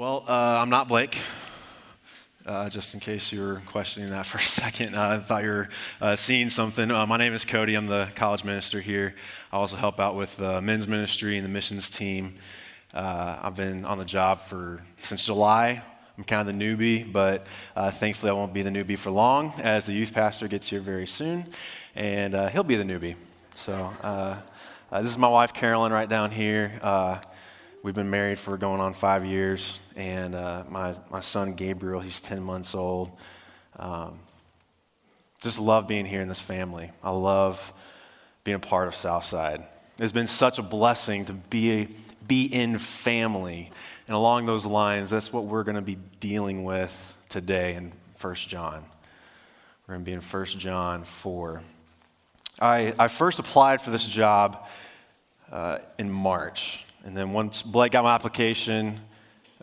Well, uh, I'm not Blake. Uh, just in case you were questioning that for a second, uh, I thought you were uh, seeing something. Uh, my name is Cody. I'm the college minister here. I also help out with the men's ministry and the missions team. Uh, I've been on the job for since July. I'm kind of the newbie, but uh, thankfully I won't be the newbie for long, as the youth pastor gets here very soon, and he'll be the newbie. So this is my wife Carolyn right down here. We've been married for going on five years, and uh, my, my son Gabriel, he's 10 months old. Um, just love being here in this family. I love being a part of Southside. It's been such a blessing to be, be in family. And along those lines, that's what we're going to be dealing with today in 1 John. We're going to be in 1 John 4. I, I first applied for this job uh, in March. And then once Blake got my application,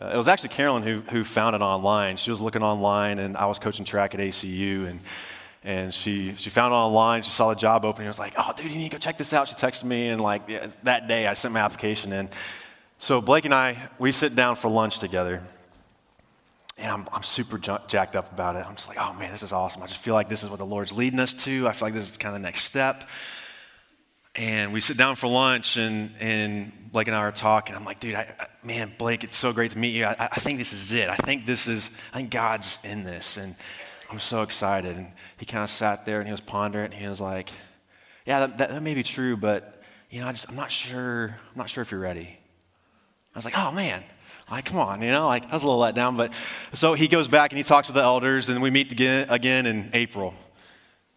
uh, it was actually Carolyn who, who found it online. She was looking online, and I was coaching track at ACU, and, and she, she found it online. She saw the job opening. and was like, oh, dude, you need to go check this out. She texted me, and like yeah, that day, I sent my application in. So Blake and I, we sit down for lunch together, and I'm, I'm super jacked up about it. I'm just like, oh man, this is awesome. I just feel like this is what the Lord's leading us to. I feel like this is kind of the next step. And we sit down for lunch, and, and Blake and I are talking. I'm like, dude, I, I, man, Blake, it's so great to meet you. I, I, think this is it. I think this is, I think God's in this. And I'm so excited. And he kind of sat there and he was pondering and he was like, yeah, that, that, that may be true, but, you know, I just, I'm not sure, I'm not sure if you're ready. I was like, oh, man. Like, come on, you know, like I was a little let down. But so he goes back and he talks with the elders, and we meet again, again in April.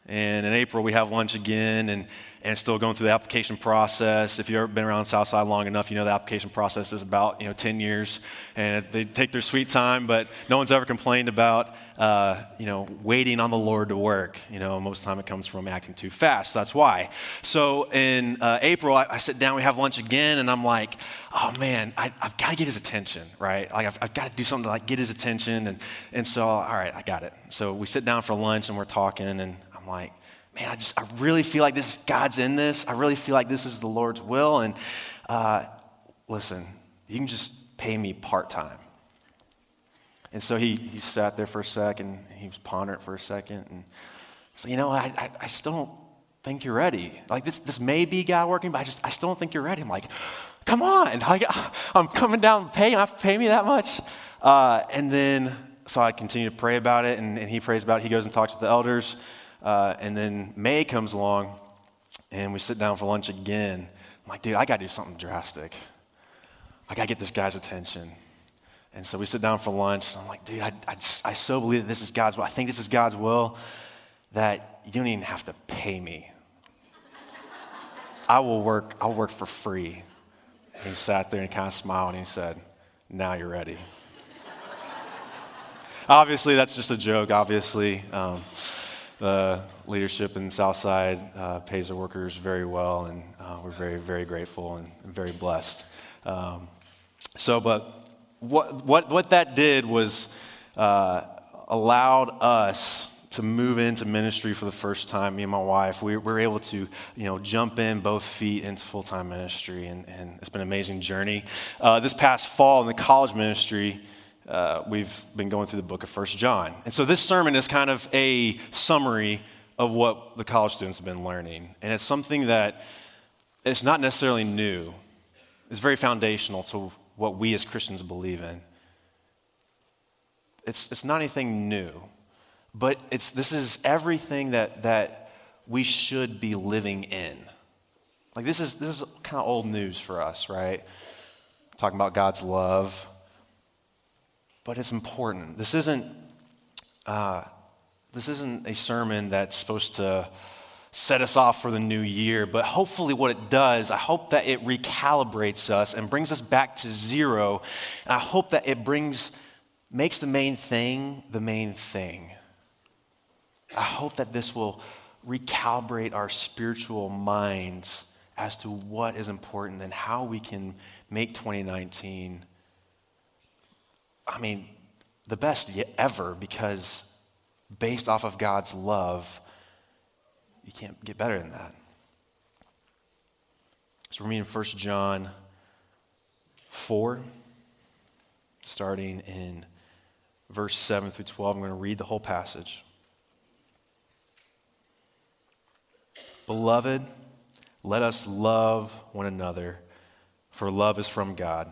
And in April, we have lunch again. And and still going through the application process. If you've ever been around Southside long enough, you know the application process is about you know 10 years, and they take their sweet time. But no one's ever complained about uh, you know waiting on the Lord to work. You know most of the time it comes from acting too fast. That's why. So in uh, April, I, I, sit down, we have lunch again, and I'm like, oh man, I, have got to get his attention, right? Like I've, I've got to do something to like get his attention, and and so all right, I got it. So we sit down for lunch and we're talking, and I'm like man, I just, I really feel like this God's in this. I really feel like this is the Lord's will. And uh, listen, you can just pay me part time. And so he, he sat there for a second. He was pondering for a second. And so, you know, I, I, I still don't think you're ready. Like, this, this may be God working, but I just, I still don't think you're ready. I'm like, come on. I, am coming down. You have pay me that much. Uh, and then, so I continue to pray about it, and, and he prays about it. He goes and talks with the elders. Uh, and then May comes along, and we sit down for lunch again. I'm like, dude, I got to do something drastic. I got to get this guy's attention. And so we sit down for lunch, and I'm like, dude, I, I, just, I so believe that this is God's will. I think this is God's will that you don't even have to pay me. I will work, I'll work for free. And he sat there and kind of smiled and he said, Now you're ready. obviously, that's just a joke, obviously. Um, the leadership in Southside uh, pays their workers very well, and uh, we're very, very grateful and very blessed. Um, so, but what, what, what that did was uh, allowed us to move into ministry for the first time, me and my wife. We, we were able to, you know, jump in both feet into full-time ministry, and, and it's been an amazing journey. Uh, this past fall in the college ministry, uh, we've been going through the book of First John. And so this sermon is kind of a summary of what the college students have been learning. And it's something that it's not necessarily new, it's very foundational to what we as Christians believe in. It's, it's not anything new, but it's, this is everything that, that we should be living in. Like, this is, this is kind of old news for us, right? Talking about God's love, but it's important. This isn't, uh, this isn't a sermon that's supposed to set us off for the new year, but hopefully, what it does, I hope that it recalibrates us and brings us back to zero. And I hope that it brings, makes the main thing the main thing. I hope that this will recalibrate our spiritual minds as to what is important and how we can make 2019 I mean, the best ever because based off of God's love, you can't get better than that. So we're reading 1 John 4. starting in verse 7 through 12. I'm going to read the whole passage. Beloved, let us love one another, for love is from God.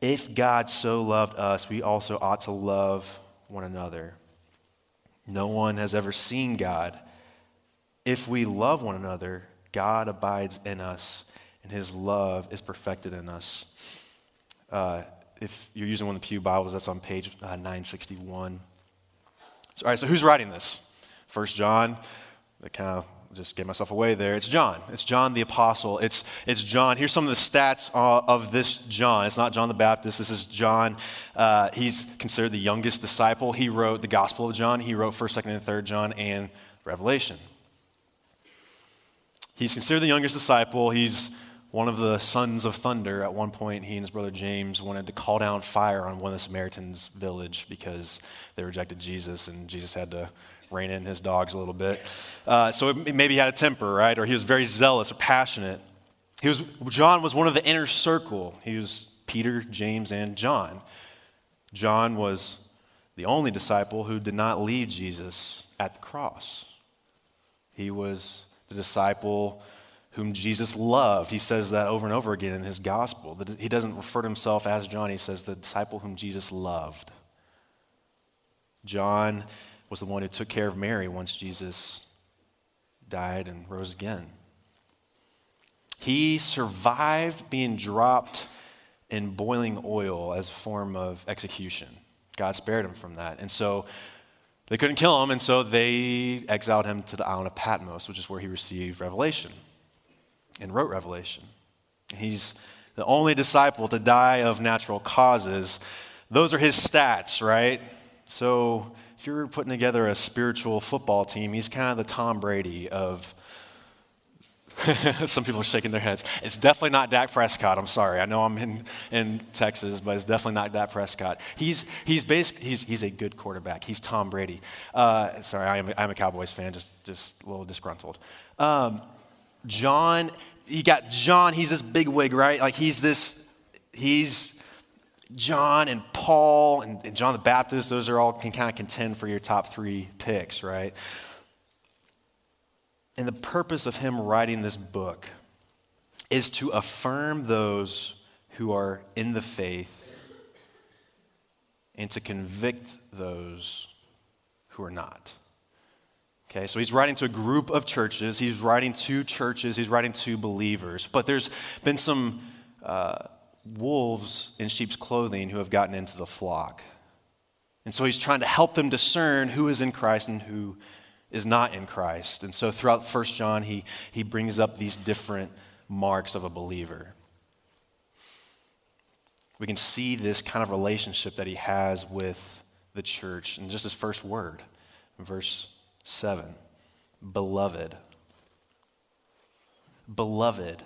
if God so loved us, we also ought to love one another. No one has ever seen God. If we love one another, God abides in us, and his love is perfected in us. Uh, if you're using one of the Pew Bibles, that's on page uh, 961. So, all right, so who's writing this? First John. That kind of just gave myself away there. It's John. It's John the Apostle. It's, it's John. Here's some of the stats of this John. It's not John the Baptist. This is John. Uh, he's considered the youngest disciple. He wrote the Gospel of John. He wrote 1st, 2nd, and 3rd John and Revelation. He's considered the youngest disciple. He's one of the sons of thunder. At one point, he and his brother James wanted to call down fire on one of the Samaritans' village because they rejected Jesus, and Jesus had to rein in his dogs a little bit. Uh, so maybe he had a temper, right? Or he was very zealous or passionate. He was, John was one of the inner circle. He was Peter, James, and John. John was the only disciple who did not leave Jesus at the cross. He was the disciple whom Jesus loved. He says that over and over again in his gospel. He doesn't refer to himself as John, he says the disciple whom Jesus loved. John was the one who took care of Mary once Jesus died and rose again. He survived being dropped in boiling oil as a form of execution. God spared him from that. And so they couldn't kill him, and so they exiled him to the island of Patmos, which is where he received revelation and wrote Revelation. He's the only disciple to die of natural causes. Those are his stats, right? So if you're putting together a spiritual football team, he's kind of the Tom Brady of. Some people are shaking their heads. It's definitely not Dak Prescott. I'm sorry. I know I'm in, in Texas, but it's definitely not Dak Prescott. He's, he's, basically, he's, he's a good quarterback. He's Tom Brady. Uh, sorry, I am, I'm a Cowboys fan, just, just a little disgruntled. Um, John, you got John, he's this big wig, right? Like he's this, he's John and Paul and, and John the Baptist, those are all can kind of contend for your top three picks, right? And the purpose of him writing this book is to affirm those who are in the faith and to convict those who are not. Okay, so he's writing to a group of churches. He's writing to churches. He's writing to believers. But there's been some uh, wolves in sheep's clothing who have gotten into the flock. And so he's trying to help them discern who is in Christ and who is not in Christ. And so throughout 1 John, he, he brings up these different marks of a believer. We can see this kind of relationship that he has with the church in just his first word, verse 7. Beloved. Beloved.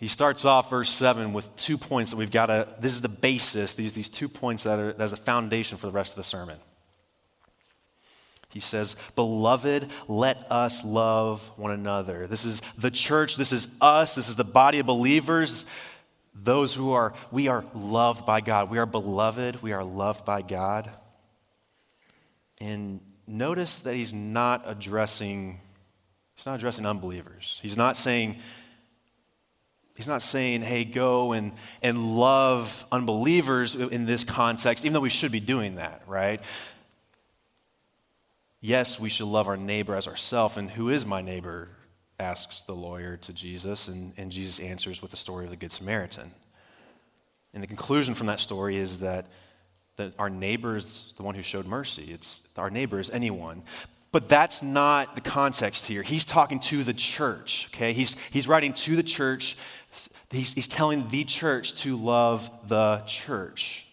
He starts off verse 7 with two points that we've got to, this is the basis, these, these two points that are that's a foundation for the rest of the sermon. He says, Beloved, let us love one another. This is the church, this is us, this is the body of believers. Those who are, we are loved by God. We are beloved, we are loved by God. And notice that he's not addressing he's not addressing unbelievers. He's not saying he's not saying, hey, go and, and love unbelievers in this context, even though we should be doing that, right? Yes, we should love our neighbor as ourselves. And who is my neighbor? asks the lawyer to Jesus, and, and Jesus answers with the story of the Good Samaritan. And the conclusion from that story is that that our neighbor is the one who showed mercy. It's our neighbor is anyone. But that's not the context here. He's talking to the church, okay? He's, he's writing to the church. He's, he's telling the church to love the church.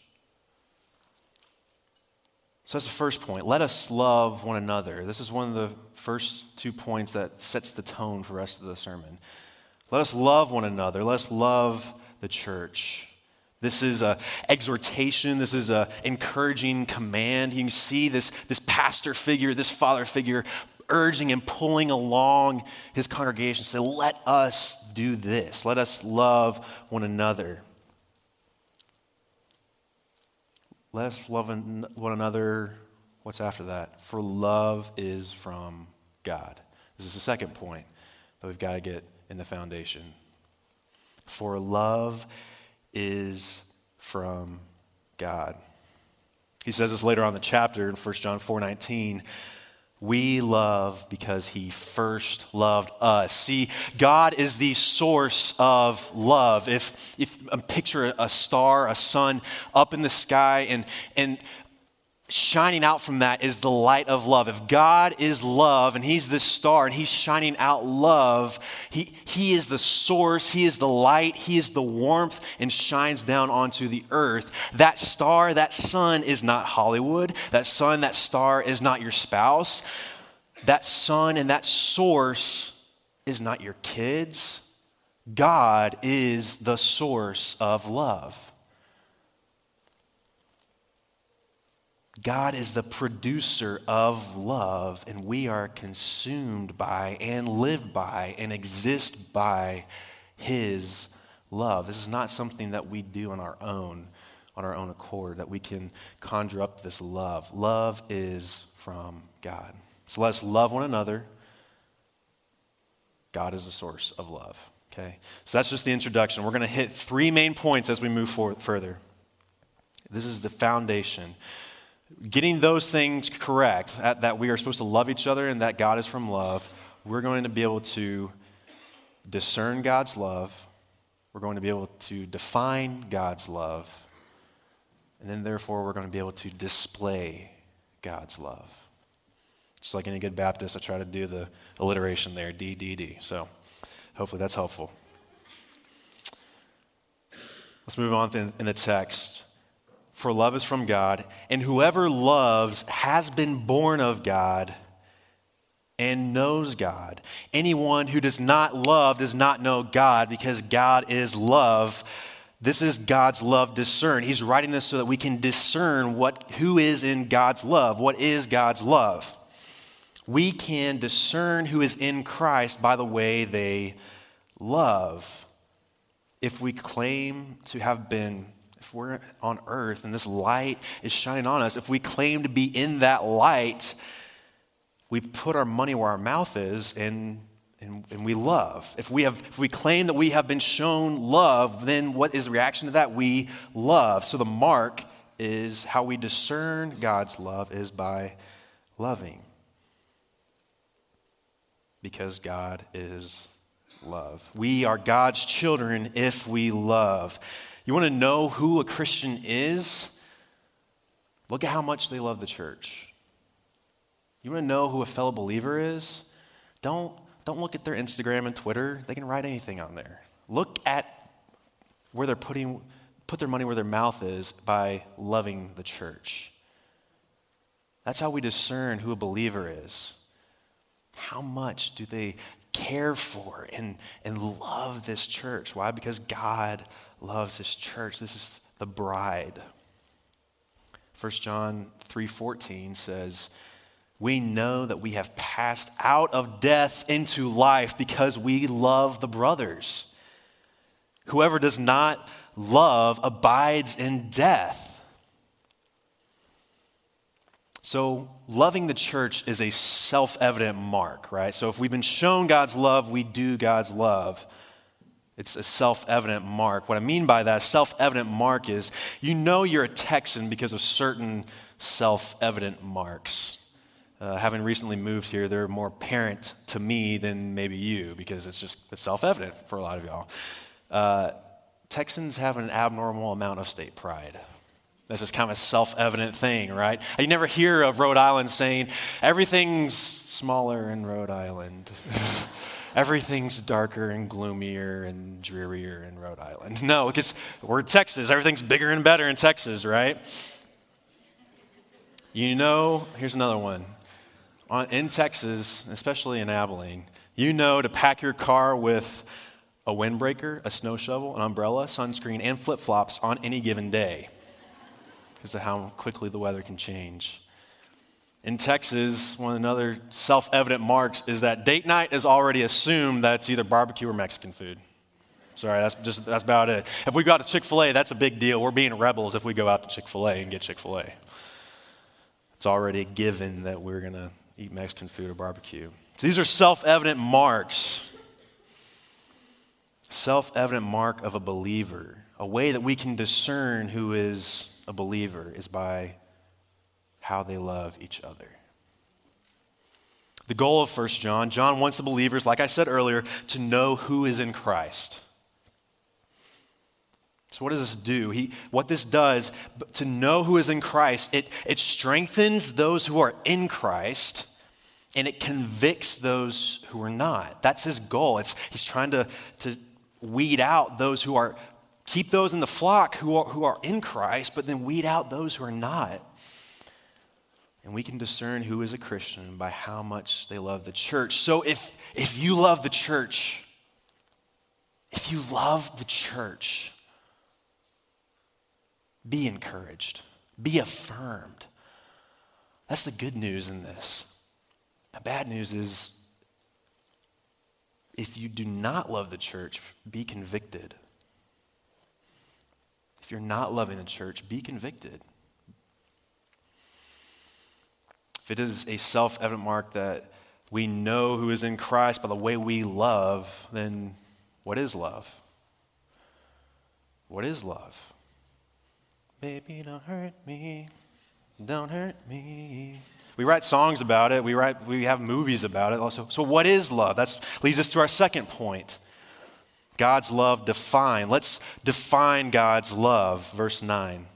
So that's the first point. Let us love one another. This is one of the first two points that sets the tone for the rest of the sermon. Let us love one another. Let us love the church. This is an exhortation. This is an encouraging command. You see this, this pastor figure, this father figure urging and pulling along his congregation. To say, let us do this. Let us love one another. Let us love one another. What's after that? For love is from God. This is the second point that we've got to get in the foundation. For love is from God. He says this later on in the chapter in 1 John 4:19. We love because he first loved us. See, God is the source of love. If, if um, picture a star, a sun up in the sky, and, and shining out from that is the light of love. If God is love and He's this star and He's shining out love, He, he is the source, He is the light, He is the warmth and shines down onto the earth. That star, that sun is not Hollywood. That sun, that star is not your spouse. That sun and that source is not your kids. God is the source of love. God is the producer of love, and we are consumed by and live by and exist by His love. This is not something that we do on our own, on our own accord, that we can conjure up this love. Love is from God. So let's love one another. God is the source of love. Okay? So that's just the introduction. We're going to hit three main points as we move forward further. This is the foundation getting those things correct, that we are supposed to love each other and that God is from love, we're going to be able to discern God's love. We're going to be able to define God's love. And then, therefore, we're going to be able to display God's love. Just like any good Baptist, I try to do the alliteration there, D, D, D. So hopefully that's helpful. Let's move on in the text for love is from God, and whoever loves has been born of God and knows God. Anyone who does not love does not know God because God is love. This is God's love discerned. He's writing this so that we can discern what who is in God's love. What is God's love? We can discern who is in Christ by the way they love. If we claim to have been we're on earth and this light is shining on us, if we claim to be in that light, we put our money where our mouth is and, and, and we love. If we, have, if we claim that we have been shown love, then what is the reaction to that? We love. So the mark is how we discern God's love is by loving. Because God is love. We are God's children if we love. You want to know who a Christian is? Look at how much they love the church. You want to know who a fellow believer is? Don't, don't look at their Instagram and Twitter. They can write anything on there. Look at where they're putting, put their money where their mouth is by loving the church. That's how we discern who a believer is. How much do they care for and, and love this church? Why? Because God loves his church. This is the bride. 1 John 3:14 says, "We know that we have passed out of death into life because we love the brothers. Whoever does not love abides in death." So, loving the church is a self evident mark, right? So, if we've been shown God's love, we do God's love. It's a self evident mark. What I mean by that self evident mark is you know you're a Texan because of certain self evident marks. Uh, having recently moved here, they're more apparent to me than maybe you because it's just it's self evident for a lot of y'all. Uh, Texans have an abnormal amount of state pride. That's just kind of a self evident thing, right? You never hear of Rhode Island saying, everything's smaller in Rhode Island. everything's darker and gloomier and drearier in Rhode Island. No, because we're Texas. Everything's bigger and better in Texas, right? You know, here's another one. On, in Texas, especially in Abilene, you know to pack your car with a windbreaker, a snow shovel, an umbrella, sunscreen, and flip flops on any given day because of how quickly the weather can change. In Texas, one another self evident marks is that date night is already assumed that it's either barbecue or Mexican food. Sorry, that's just that's about it. If we go out to Chick fil A, that's a big deal. We're being rebels if we go out to Chick fil A and get Chick fil A. It's already given that we're going to eat Mexican food or barbecue. So these are self evident marks. Self evident mark of a believer. A way that we can discern who is a believer is by how they love each other. The goal of 1 John, John wants the believers, like I said earlier, to know who is in Christ. So, what does this do? He, what this does, to know who is in Christ, it, it strengthens those who are in Christ and it convicts those who are not. That's his goal. It's, he's trying to, to weed out those who are, keep those in the flock who are, who are in Christ, but then weed out those who are not. And we can discern who is a Christian by how much they love the church. So if, if you love the church, if you love the church, be encouraged, be affirmed. That's the good news in this. The bad news is if you do not love the church, be convicted. If you're not loving the church, be convicted. If it is a self evident mark that we know who is in Christ by the way we love, then what is love? What is love? Baby, don't hurt me. Don't hurt me. We write songs about it. We, write, we have movies about it. Also. So, what is love? That leads us to our second point. God's love defined. Let's define God's love. Verse 9.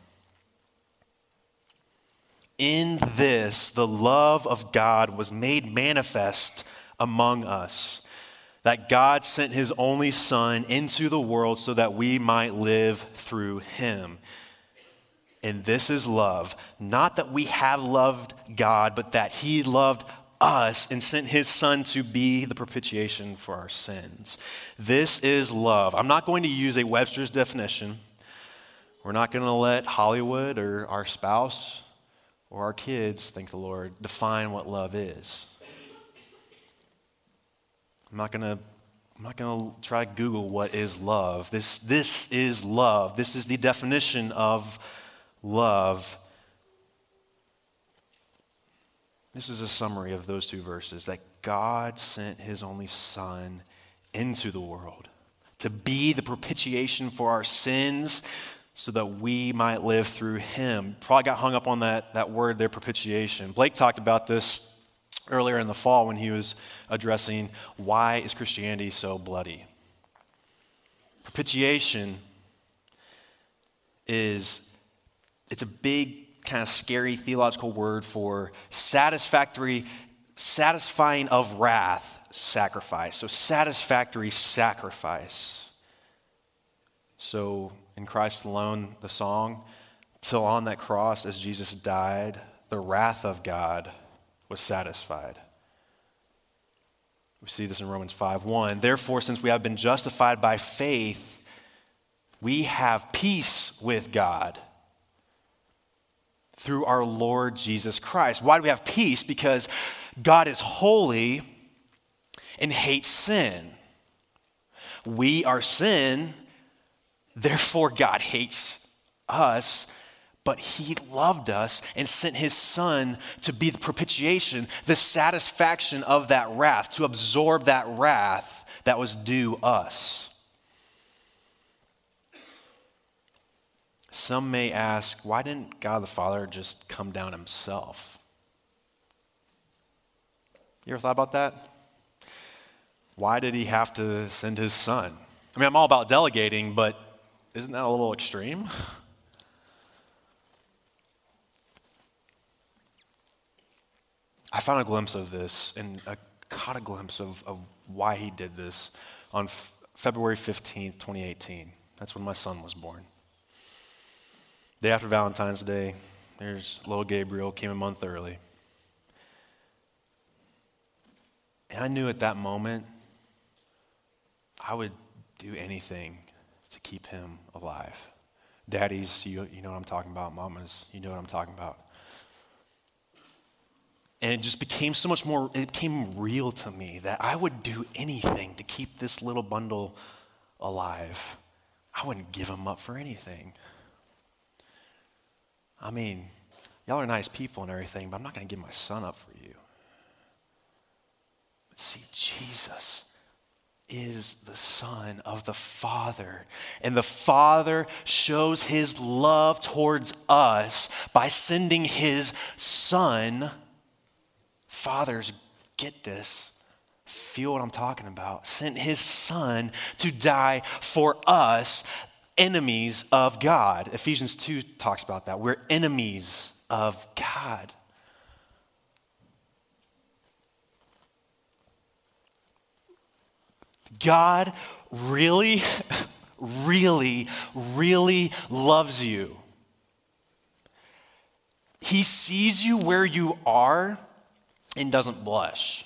In this, the love of God was made manifest among us. That God sent his only Son into the world so that we might live through him. And this is love. Not that we have loved God, but that He loved us and sent His Son to be the propitiation for our sins. This is love. I'm not going to use a Webster's definition. We're not going to let Hollywood or our spouse or our kids, thank the Lord, define what love is. I'm not going to I'm not going to try Google what is love. This, this is love. This is the definition of love. This is a summary of those two verses that God sent his only Son into the world to be the propitiation for our sins so that we might live through him. Probably got hung up on that, that word there, propitiation. Blake talked about this earlier in the fall when he was addressing why is Christianity so bloody. Propitiation is it's a big, kind of scary theological word for satisfactory, satisfying of wrath sacrifice. So, satisfactory sacrifice. So, in Christ alone, the song, till on that cross as Jesus died, the wrath of God was satisfied. We see this in Romans 5 1. Therefore, since we have been justified by faith, we have peace with God through our Lord Jesus Christ. Why do we have peace? Because God is holy and hates sin. We are sin, therefore, God hates us. But he loved us and sent his son to be the propitiation, the satisfaction of that wrath, to absorb that wrath that was due us. Some may ask, why didn't God the Father just come down himself? You ever thought about that? Why did he have to send his son? I mean, I'm all about delegating, but isn't that a little extreme? I found a glimpse of this and I caught a glimpse of, of why he did this on F- February 15th, 2018. That's when my son was born. Day after Valentine's Day, There's little Gabriel, came a month early. And I knew at that moment I would do anything to keep him alive. Daddies, you, you know what I'm talking about. Mamas, you know what I'm talking about. And it just became so much more, it became real to me that I would do anything to keep this little bundle alive. I wouldn't give him up for anything. I mean, y'all are nice people and everything, but I'm not going to give my son up for you. But see, Jesus is the Son of the Father. And the Father shows his love towards us by sending his Son. Fathers, get this. Feel what I'm talking about. Sent his Son to die for us, enemies of God. Ephesians 2 talks about that. We're enemies of God. God really, really, really loves you. He sees you where you are and doesn't blush.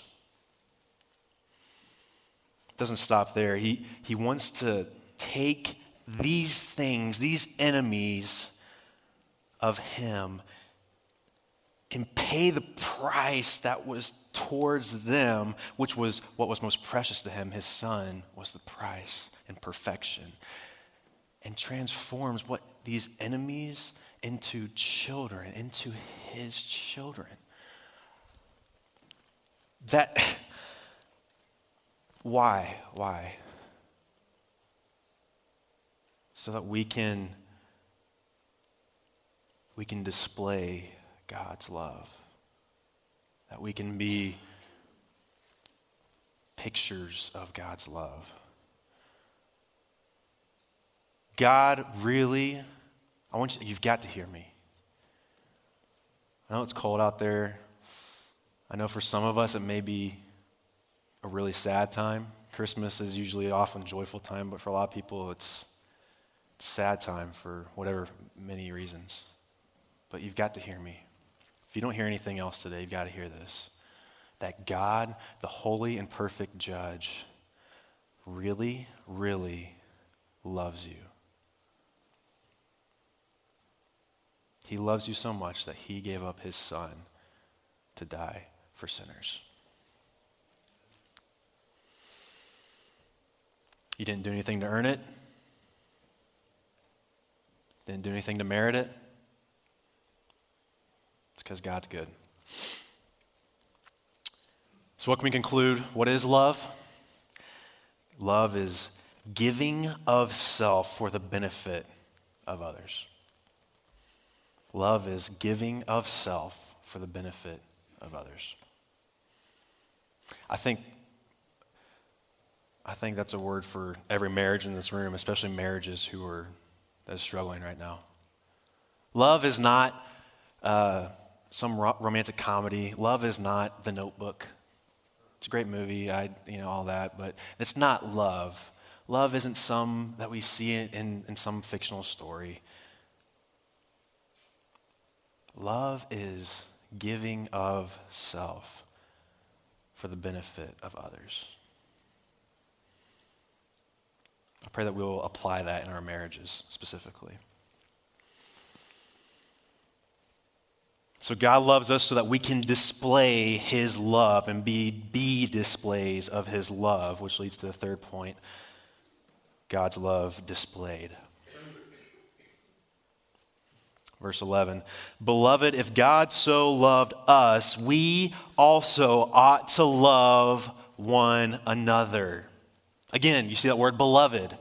Doesn't stop there. He, he wants to take these things, these enemies of Him, and pay the price that was towards them, which was what was most precious to him, his son, was the price and perfection, and transforms what these enemies into children, into his children. That, why? Why? So that we can, we can display God's love that we can be pictures of God's love. God really, I want you, you've got to hear me. I know it's cold out there. I know for some of us it may be a really sad time. Christmas is usually often joyful time, but for a lot of people it's, it's sad time for whatever many reasons. But you've got to hear me. If you don't hear anything else today, you've got to hear this that God, the holy and perfect judge, really, really loves you. He loves you so much that he gave up his son to die for sinners. You didn't do anything to earn it, didn't do anything to merit it. Because God's good. So, what can we conclude? What is love? Love is giving of self for the benefit of others. Love is giving of self for the benefit of others. I think, I think that's a word for every marriage in this room, especially marriages who are that are struggling right now. Love is not uh, some ro- romantic comedy. Love is not the notebook. It's a great movie, I, you know, all that, but it's not love. Love isn't some that we see in, in some fictional story. Love is giving of self for the benefit of others. I pray that we will apply that in our marriages specifically. So God loves us so that we can display his love and be, be displays of his love, which leads to the third point God's love displayed. Verse 11 Beloved, if God so loved us, we also ought to love one another. Again, you see that word beloved.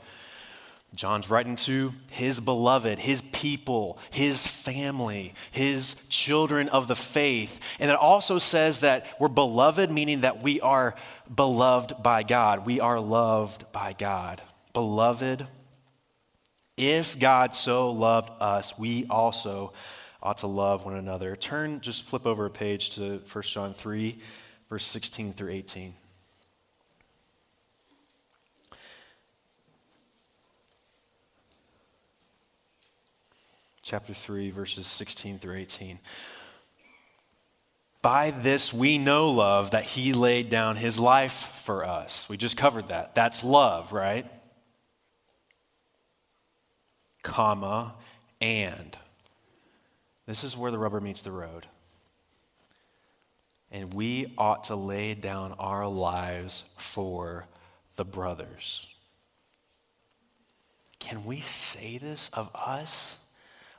John's writing to his beloved, his people, his family, his children of the faith. And it also says that we're beloved, meaning that we are beloved by God. We are loved by God. Beloved, if God so loved us, we also ought to love one another. Turn, just flip over a page to 1 John 3, verse 16 through 18. Chapter 3, verses 16 through 18. By this we know love, that he laid down his life for us. We just covered that. That's love, right? Comma, and. This is where the rubber meets the road. And we ought to lay down our lives for the brothers. Can we say this of us?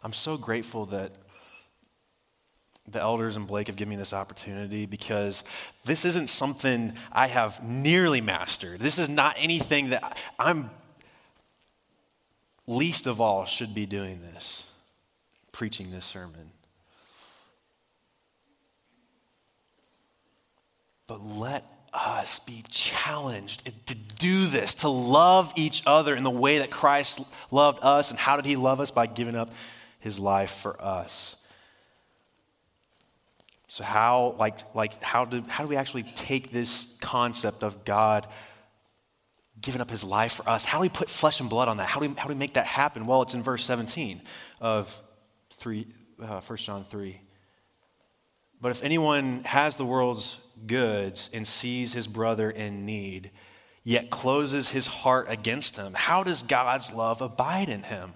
I'm so grateful that the elders and Blake have given me this opportunity because this isn't something I have nearly mastered. This is not anything that I'm least of all should be doing this, preaching this sermon. But let us be challenged to do this, to love each other in the way that Christ loved us. And how did he love us? By giving up his life for us. So how like like how do how do we actually take this concept of God giving up his life for us? How do we put flesh and blood on that? How do we, how do we make that happen? Well, it's in verse 17 of 3 uh, 1 John 3. But if anyone has the world's goods and sees his brother in need, yet closes his heart against him, how does God's love abide in him?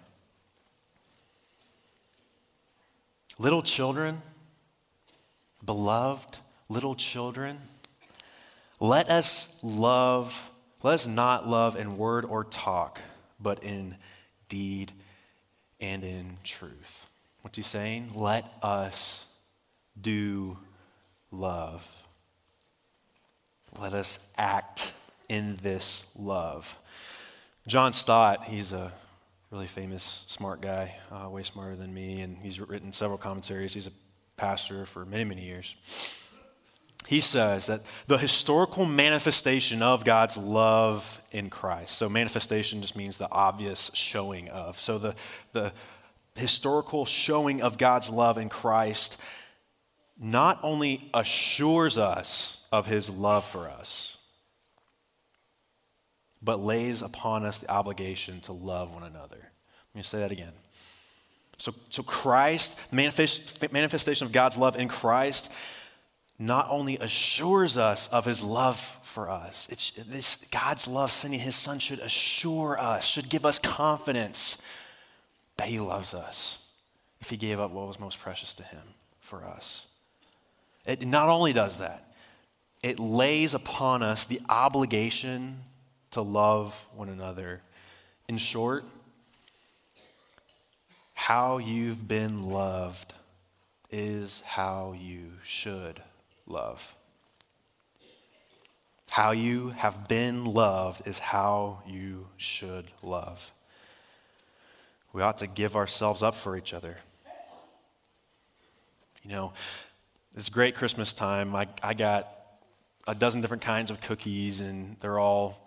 Little children, beloved little children, let us love, let us not love in word or talk, but in deed and in truth. What's he saying? Let us do love. Let us act in this love. John Stott, he's a really famous, smart guy, uh, way smarter than me, and he's written several commentaries. He's a pastor for many, many years. He says that the historical manifestation of God's love in Christ. So, manifestation just means the obvious showing of. So, the, the historical showing of God's love in Christ not only assures us of his love for us, but lays upon us the obligation to love one another. Let me say that again. So, so Christ, manifest, manifestation of God's love in Christ, not only assures us of his love for us, it's, this, God's love sending his son should assure us, should give us confidence that he loves us if he gave up what was most precious to him for us. It not only does that, it lays upon us the obligation to love one another. In short, how you've been loved is how you should love. How you have been loved is how you should love. We ought to give ourselves up for each other. You know, it's great Christmas time. I, I got a dozen different kinds of cookies, and they're all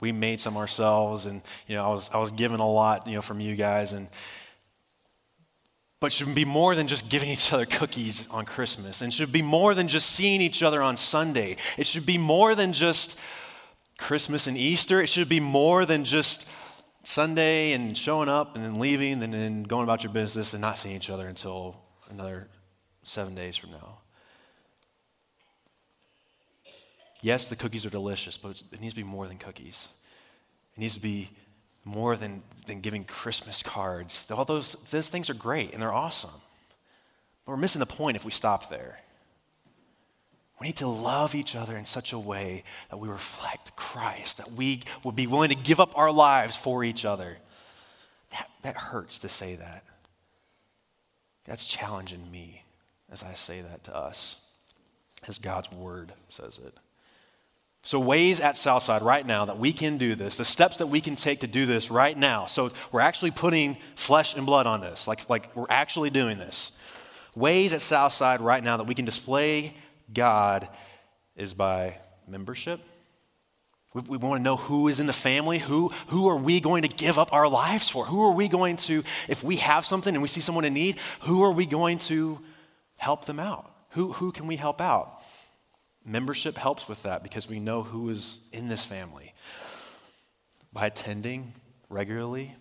we made some ourselves, and you know I was I was given a lot, you know, from you guys, and but should be more than just giving each other cookies on Christmas, and should be more than just seeing each other on Sunday. It should be more than just Christmas and Easter. It should be more than just Sunday and showing up and then leaving and then going about your business and not seeing each other until another seven days from now. Yes, the cookies are delicious, but it needs to be more than cookies. It needs to be more than, than giving Christmas cards. All those, those things are great and they're awesome. But we're missing the point if we stop there. We need to love each other in such a way that we reflect Christ, that we would be willing to give up our lives for each other. That, that hurts to say that. That's challenging me as I say that to us, as God's word says it. So, ways at Southside right now that we can do this, the steps that we can take to do this right now. So, we're actually putting flesh and blood on this, like, like we're actually doing this. Ways at Southside right now that we can display God is by membership. We, we want to know who is in the family. Who, who are we going to give up our lives for? Who are we going to, if we have something and we see someone in need, who are we going to help them out? Who, who can we help out? Membership helps with that because we know who is in this family. By attending regularly,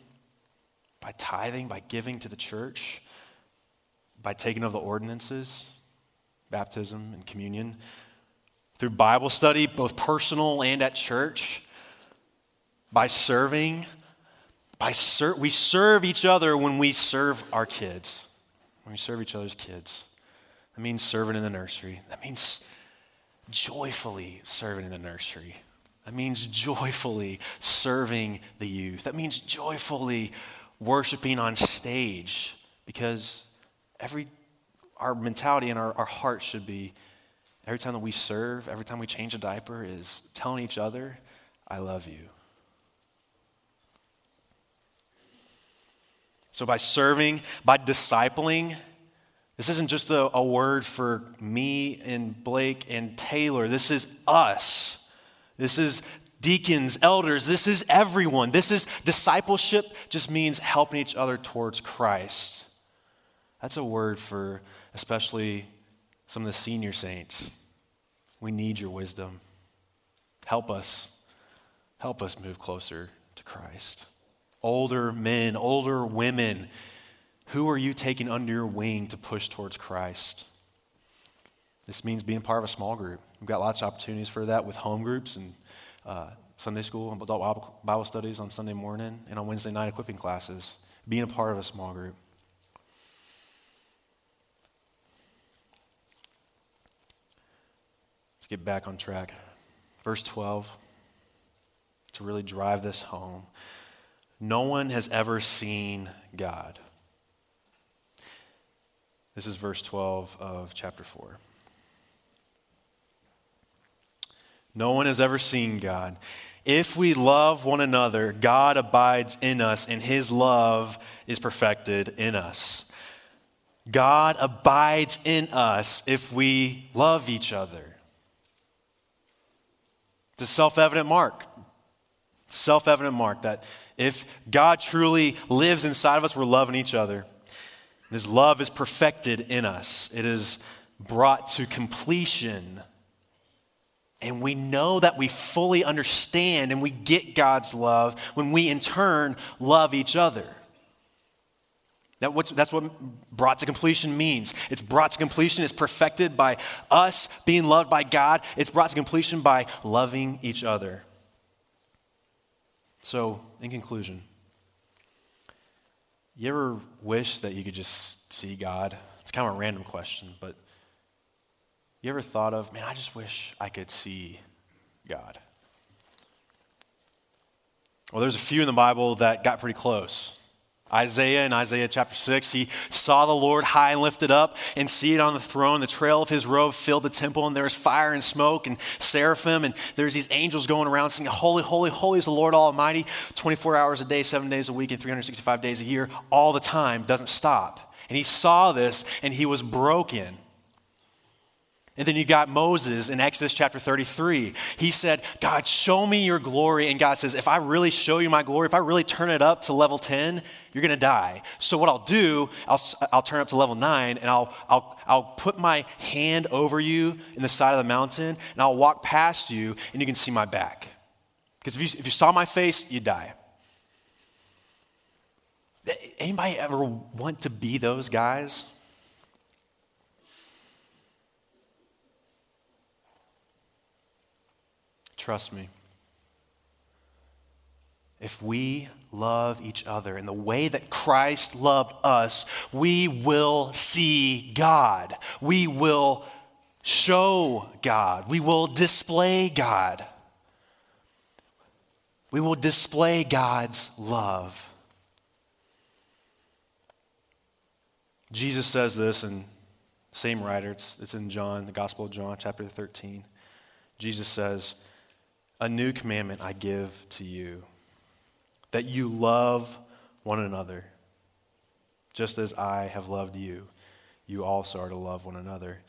by tithing, by giving to the church, by taking of the ordinances, baptism and communion, through Bible study, both personal and at church, by serving. By ser- we serve each other when we serve our kids, when we serve each other's kids. That means serving in the nursery. That means joyfully serving in the nursery. That means joyfully serving the youth. That means joyfully worshiping on stage because every our mentality and our, our heart should be every time that we serve, every time we change a diaper, is telling each other, I love you. So, by serving, by discipling, this isn't just a, a, word for me and Blake and Taylor. This is us. This is deacons, elders. This is everyone. This is discipleship, just means helping each other towards Christ. That's a word for especially some of the senior saints. We need your wisdom. Help us. Help us move closer to Christ. Older men, older women, who are you taking under your wing to push towards Christ? This means being part of a small group. We've got lots of opportunities for that with home groups and uh, Sunday school and adult Bible studies on Sunday morning and on Wednesday night equipping classes. Being a part of a small group. Let's get back on track. Verse 12, to really drive this home. No one has ever seen God. This is verse 12 of chapter 4. No one has ever seen God. If we love one another, God abides in us, and his love is perfected in us. God abides in us if we love each other. It's a self evident mark. Self evident mark that if God truly lives inside of us, we're loving each other. His love is perfected in us, it is brought to completion. And we know that we fully understand and we get God's love when we, in turn, love each other. That that's what brought to completion means. It's brought to completion, it's perfected by us being loved by God. It's brought to completion by loving each other. So, in conclusion, you ever wish that you could just see God? It's kind of a random question, but you ever thought of, man, I just wish I could see God? Well, there's a few in the Bible that got pretty close. Isaiah in Isaiah chapter 6, he saw the Lord high and lifted up and seated on the throne. The trail of his robe filled the temple, and there was fire and smoke and seraphim, and there's these angels going around singing, Holy, holy, holy is the Lord Almighty, 24 hours a day, seven days a week, and 365 days a year, all the time, doesn't stop. And he saw this, and he was broken. And then you got Moses in Exodus chapter 33. He said, God, show me your glory. And God says, if I really show you my glory, if I really turn it up to level 10, you're going to die. So what I'll do, I'll, I'll turn up to level 9 and I'll, I'll, I'll put my hand over you in the side of the mountain and I'll walk past you and you can see my back. Because if you, if you saw my face, you'd die. Anybody ever want to be those guys? Trust me. If we love each other in the way that Christ loved us, we will see God. We will show God. We will display God. We will display God's love. Jesus says this in same writer, it's, it's in John, the Gospel of John, chapter 13. Jesus says, a new commandment I give to you that you love one another. Just as I have loved you, you also are to love one another.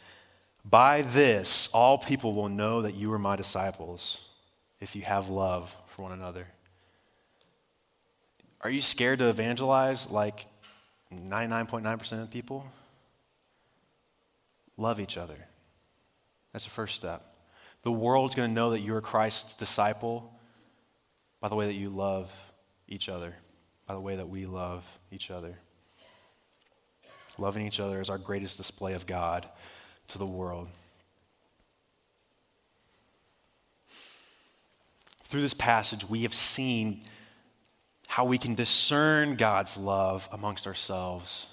By this, all people will know that you are my disciples if you have love for one another. Are you scared to evangelize like 99.9% of people? Love each other. That's the first step. The world's going to know that you're Christ's disciple by the way that you love each other. by the way that we love each other. Loving each other is our greatest display of God to the world. Through this passage, we have seen how we can discern God's love amongst ourselves.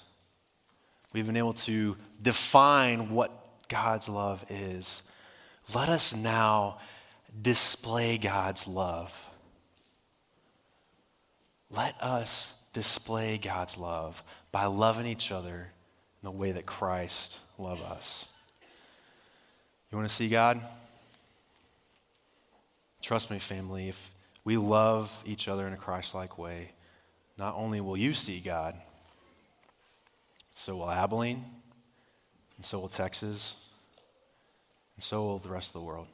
We've been able to define what God's love is. Let us now display God's love. Let us display God's love by loving each other in the way that Christ loved us. You want to see God? Trust me, family, if we love each other in a Christ like way, not only will you see God, so will Abilene, and so will Texas, and so will the rest of the world.